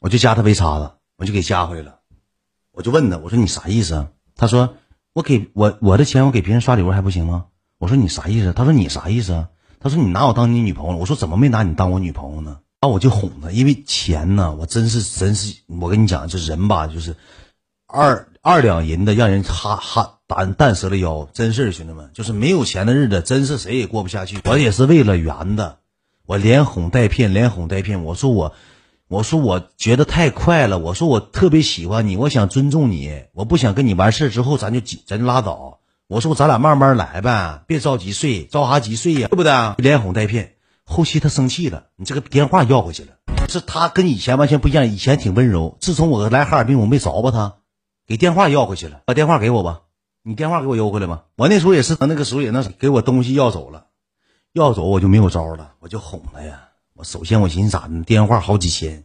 我就加他微叉子，我就给加回来了。我就问他，我说你啥意思？他说我给我我的钱我给别人刷礼物还不行吗？我说你啥意思？他说你啥意思啊？他说你拿我当你女朋友了？我说怎么没拿你当我女朋友呢？然后我就哄他，因为钱呢，我真是真是，我跟你讲，这人吧，就是二二两银子让人哈哈蛋蛋折了腰，真是兄弟们，就是没有钱的日子，真是谁也过不下去。我也是为了圆的，我连哄带骗，连哄带骗。我说我，我说我觉得太快了，我说我特别喜欢你，我想尊重你，我不想跟你完事之后咱就咱就拉倒。我说咱俩慢慢来呗，别着急睡，着啥急睡呀，对不对？连哄带骗。后期他生气了，你这个电话要回去了，是他跟以前完全不一样，以前挺温柔，自从我来哈尔滨，我没着吧他，给电话要回去了，把电话给我吧，你电话给我邮回来吧。我那时候也是，那个时候也那给我东西要走了，要走我就没有招了，我就哄他呀。我首先我寻思咋的，电话好几千，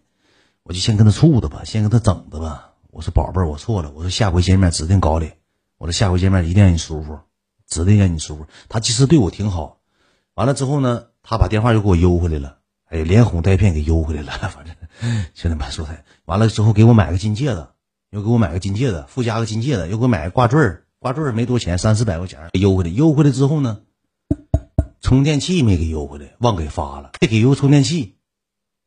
我就先跟他处的吧，先跟他整的吧。我说宝贝儿，我错了，我说下回见面指定搞你，我说下回见面一定让你舒服，指定让你舒服。他其实对我挺好，完了之后呢。他把电话又给我邮回来了，哎，连哄带骗给邮回来了。反正兄弟们说他完了之后给我买个金戒指，又给我买个金戒指，附加个金戒指，又给我买个挂坠儿，挂坠儿没多钱，三四百块钱，邮回来。邮回来之后呢，充电器没给邮回来，忘给发了，得给邮充电器。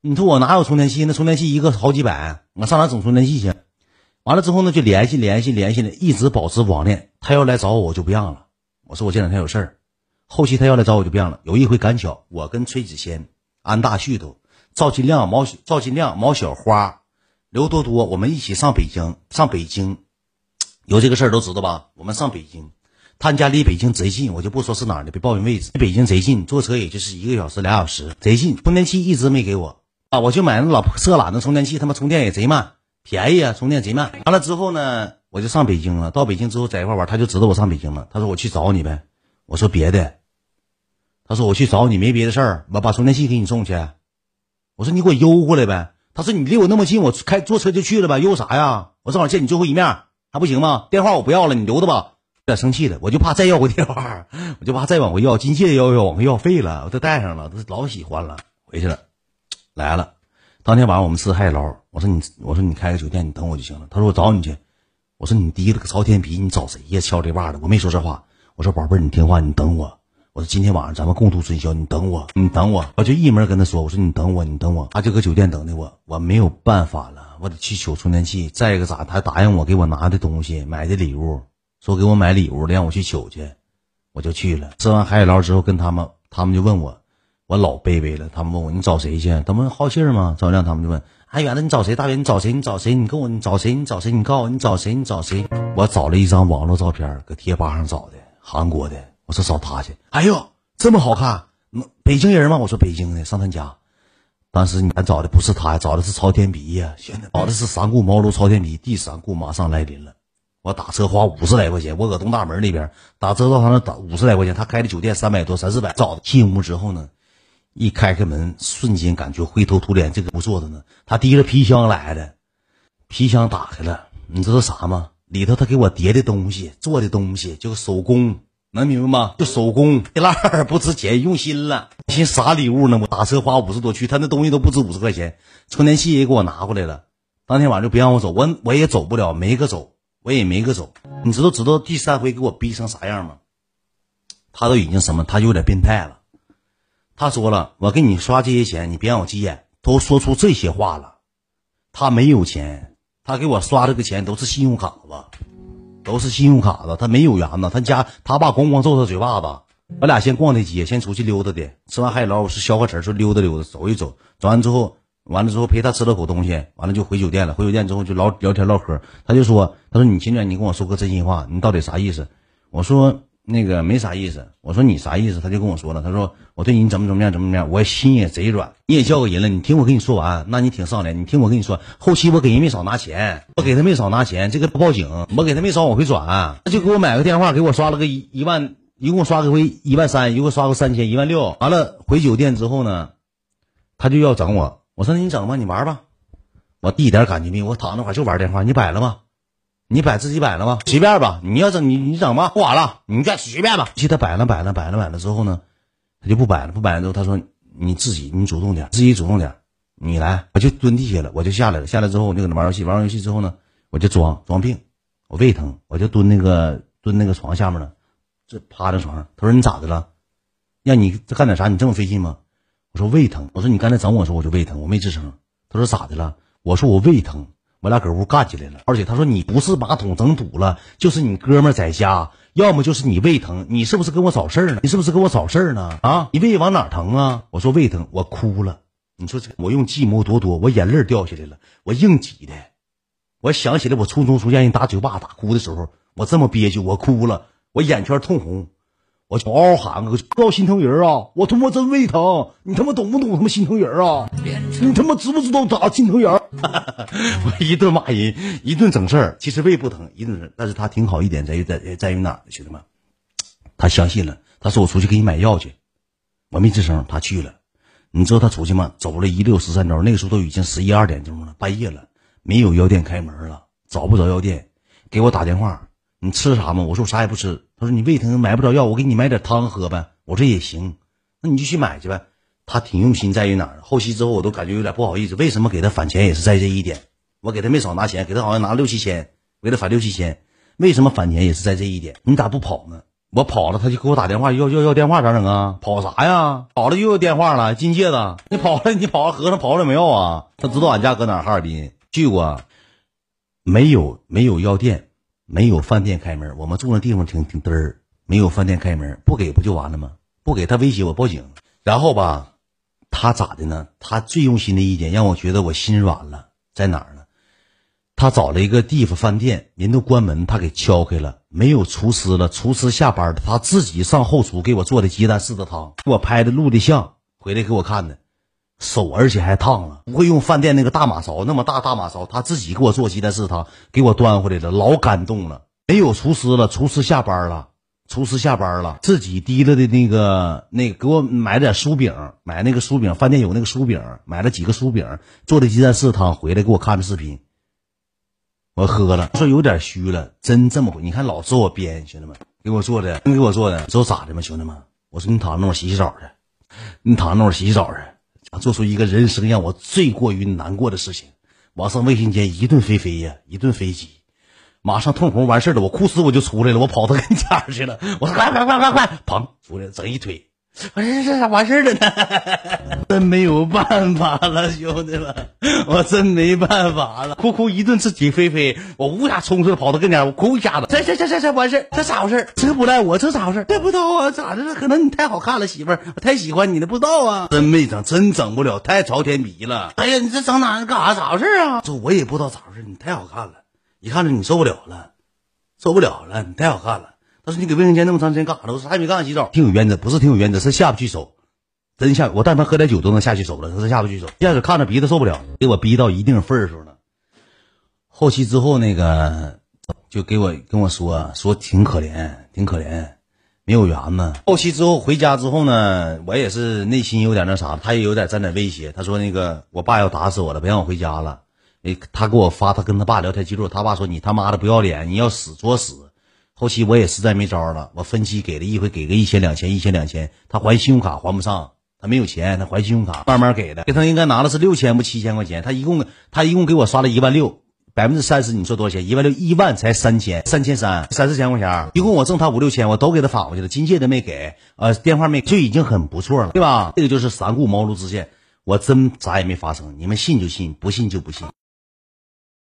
你说我哪有充电器？那充电器一个好几百，我上哪整充电器去？完了之后呢，就联系联系联系的，一直保持网恋。他要来找我，我就不让了。我说我这两天有事儿。后期他要来找我就不让了。有一回赶巧，我跟崔子谦、安大旭都、赵金亮、毛赵金亮、毛小花、刘多多，我们一起上北京。上北京有这个事儿都知道吧？我们上北京，他家离北京贼近，我就不说是哪儿的，别报人位置。离北京贼近，坐车也就是一个小时、俩小时，贼近。充电器一直没给我啊，我就买那老破色懒的充电器，他妈充电也贼慢，便宜啊，充电贼慢。完了之后呢，我就上北京了。到北京之后在一块玩，他就知道我上北京了。他说我去找你呗。我说别的。他说：“我去找你没别的事儿，我把充电器给你送去。”我说：“你给我邮过来呗。”他说：“你离我那么近，我开坐车就去了呗，邮啥呀？我正好见你最后一面，还不行吗？电话我不要了，你留着吧。”有点生气了，我就怕再要回电话，我就怕再往回要，金戒要要往回要废了，我都带上了，都老喜欢了。回去了，来了。当天晚上我们吃海底捞，我说你，我说你开个酒店，你等我就行了。他说我找你去。我说你低了个朝天鼻，你找谁呀？敲这把的，我没说这话。我说宝贝儿，你听话，你等我。我说今天晚上咱们共度春宵，你等我，你等我，我就一门跟他说，我说你等我，你等我，他就搁酒店等的我，我没有办法了，我得去取充电器。再一个咋，他答应我给我拿的东西，买的礼物，说给我买礼物，让我去取去，我就去了。吃完海底捞之后，跟他们，他们就问我，我老卑微了。他们问我你找谁去？他们好信儿吗？张亮他们就问，哎，原来你找谁？大远你找谁？你找谁？你跟我你找谁？你找谁？你告诉我你找谁？你找谁？我找了一张网络照片，搁贴吧上找的，韩国的。我说找他去，哎呦，这么好看，北京人吗？我说北京的，上他家。当时你还找的不是他，找的是朝天鼻呀，现在找的是三顾茅庐朝天鼻。第三顾马上来临了，我打车花五十来块钱，我搁东大门那边打车到他那打五十来块钱，他开的酒店三百多三四百。找进屋之后呢，一开开门，瞬间感觉灰头土脸，这个不坐着呢，他提着皮箱来的，皮箱打开了，你知道啥吗？里头他给我叠的东西，做的东西就是手工。能明白吗？就手工一烂不值钱，用心了。寻啥礼物呢？我打车花五十多去，他那东西都不值五十块钱。充电器也给我拿过来了。当天晚上就不让我走，我我也走不了，没个走，我也没个走。你知道知道第三回给我逼成啥样吗？他都已经什么？他有点变态了。他说了，我给你刷这些钱，你别让我急眼。都说出这些话了。他没有钱，他给我刷这个钱都是信用卡子。都是信用卡子，他没有缘呢。他家他爸咣咣揍他嘴巴子。我俩先逛的街，先出去溜达的。吃完海底捞，我是消个食说溜达溜达，走一走。走完之后，完了之后陪他吃了口东西，完了就回酒店了。回酒店之后就聊聊天唠嗑。他就说：“他说你今天你跟我说个真心话，你到底啥意思？”我说。那个没啥意思，我说你啥意思？他就跟我说了，他说我对你怎么怎么样，怎么怎么样，我心也贼软。你也叫个人了，你听我跟你说完，那你挺上脸。你听我跟你说，后期我给人没少拿钱，我给他没少拿钱，这个不报警，我给他没少往回转，他就给我买个电话，给我刷了个一一万，一共刷个回一万三，一共刷个三千，一万六。完了回酒店之后呢，他就要整我，我说你整吧，你玩吧，我一点感觉没有，我躺那块就玩电话，你摆了吗？你摆自己摆了吗？随便吧，你要整你你整吧，不管了，你再随便吧。其实他摆了摆了摆了摆了之后呢，他就不摆了，不摆了之后他说你自己你主动点，自己主动点。你来，我就蹲地下了，我就下来了。下来之后，我就搁那玩游戏，玩完游戏之后呢，我就装装病，我胃疼，我就蹲那个蹲那个床下面了，这趴在床上。他说你咋的了？让你干点啥？你这么费劲吗？我说胃疼。我说你刚才整我的时候我就胃疼，我没吱声。他说咋的了？我说我胃疼。我俩搁屋干起来了。而且他说你不是马桶整堵了，就是你哥们在家，要么就是你胃疼。你是不是跟我找事儿呢？你是不是跟我找事儿呢？啊，你胃往哪疼啊？我说胃疼，我哭了。你说这我用计谋多多，我眼泪掉下来了，我硬挤的。我想起来我初中时候让人打嘴巴打哭的时候，我这么憋屈，我哭了，我眼圈通红。我就嗷嗷喊个，不要心疼人啊！我他妈真胃疼，你他妈懂不懂他妈心疼人啊？你他妈知不知道咋心疼人？我一顿骂人，一顿整事儿。其实胃不疼，一顿事，但是他挺好一点，在于在在于哪儿兄弟们，他相信了。他说我出去给你买药去，我没吱声，他去了。你知道他出去吗？走了一溜十三招，那个时候都已经十一二点钟了，半夜了，没有药店开门了，找不着药店，给我打电话。你吃啥吗？我说我啥也不吃。他说你胃疼买不着药，我给你买点汤喝呗。我说也行，那你就去买去呗。他挺用心，在于哪儿？后期之后我都感觉有点不好意思。为什么给他返钱也是在这一点？我给他没少拿钱，给他好像拿六七千，给他返六七千。为什么返钱也是在这一点？你咋不跑呢？我跑了，他就给我打电话要要要电话咋整啊？跑啥呀？跑了又要电话了，金戒指。你跑了，你跑了和尚跑了没有啊？他知道俺家搁哪？哈尔滨去过，没有没有药店。没有饭店开门，我们住那地方挺挺嘚儿，没有饭店开门，不给不就完了吗？不给他威胁我报警，然后吧，他咋的呢？他最用心的一点让我觉得我心软了，在哪儿呢？他找了一个地方饭店，人都关门，他给敲开了，没有厨师了，厨师下班了，他自己上后厨给我做的鸡蛋柿子汤，给我拍的录的像，回来给我看的。手而且还烫了，不会用饭店那个大马勺，那么大大马勺，他自己给我做鸡蛋柿汤，给我端回来了，老感动了。没有厨师了，厨师下班了，厨师下班了，自己提了的那个那个给我买点酥饼，买那个酥饼，饭店有那个酥饼，买了几个酥饼，做的鸡蛋柿汤，回来给我看的视频，我喝了，说有点虚了，真这么回？你看老说我编，兄弟们给我做的，真给我做的，知道咋的吗？兄弟们，我说你躺那会儿洗洗澡去，你躺那会儿洗洗澡去。做出一个人生让我最过于难过的事情，往上卫生间一顿飞飞呀，一顿飞机，马上通红完事了，我哭死我就出来了，我跑到跟前去了，我说快快快快快，砰！出来整一腿。我这这咋完事儿了呢？真没有办法了，兄弟们，我真没办法了。哭哭一顿自己飞飞，我乌鸦冲出来跑到跟前，我哭一下子，这这这这这完事儿这咋回事这不赖我，这咋回事这不知道啊，咋的了？可能你太好看了，媳妇儿，我太喜欢你了，不知道啊。真没整，真整不了，太朝天鼻了。哎呀，你这整哪干啥？咋回事啊？这我也不知道咋回事你太好看了，一看着你受不了了，受不了了，你太好看了。他说：“你给卫生间那么长时间干啥了？我说还没干洗澡，挺有原则，不是挺有原则，是下不去手，真下我但凡喝点酒都能下去手了，他是下不去手，下去看着鼻子受不了，给我逼到一定份数了。后期之后那个就给我跟我说说挺可怜，挺可怜，没有缘子。后期之后回家之后呢，我也是内心有点那啥，他也有点沾点威胁。他说那个我爸要打死我了，别让我回家了。他给我发他跟他爸聊天记录，他爸说你他妈的不要脸，你要死作死。”后期我也实在没招了，我分期给了一回，给个一千两千，一千两千，他还信用卡还不上，他没有钱，他还信用卡，慢慢给的，给他应该拿的是六千不七千块钱，他一共他一共给我刷了一万六，百分之三十，你说多少钱？一万六，一万才三千，三千三，三四千块钱，一共我挣他五六千，我都给他返回去了，金戒指没给，呃，电话没，就已经很不错了，对吧？这个就是三顾茅庐之见，我真啥也没发生，你们信就信，不信就不信。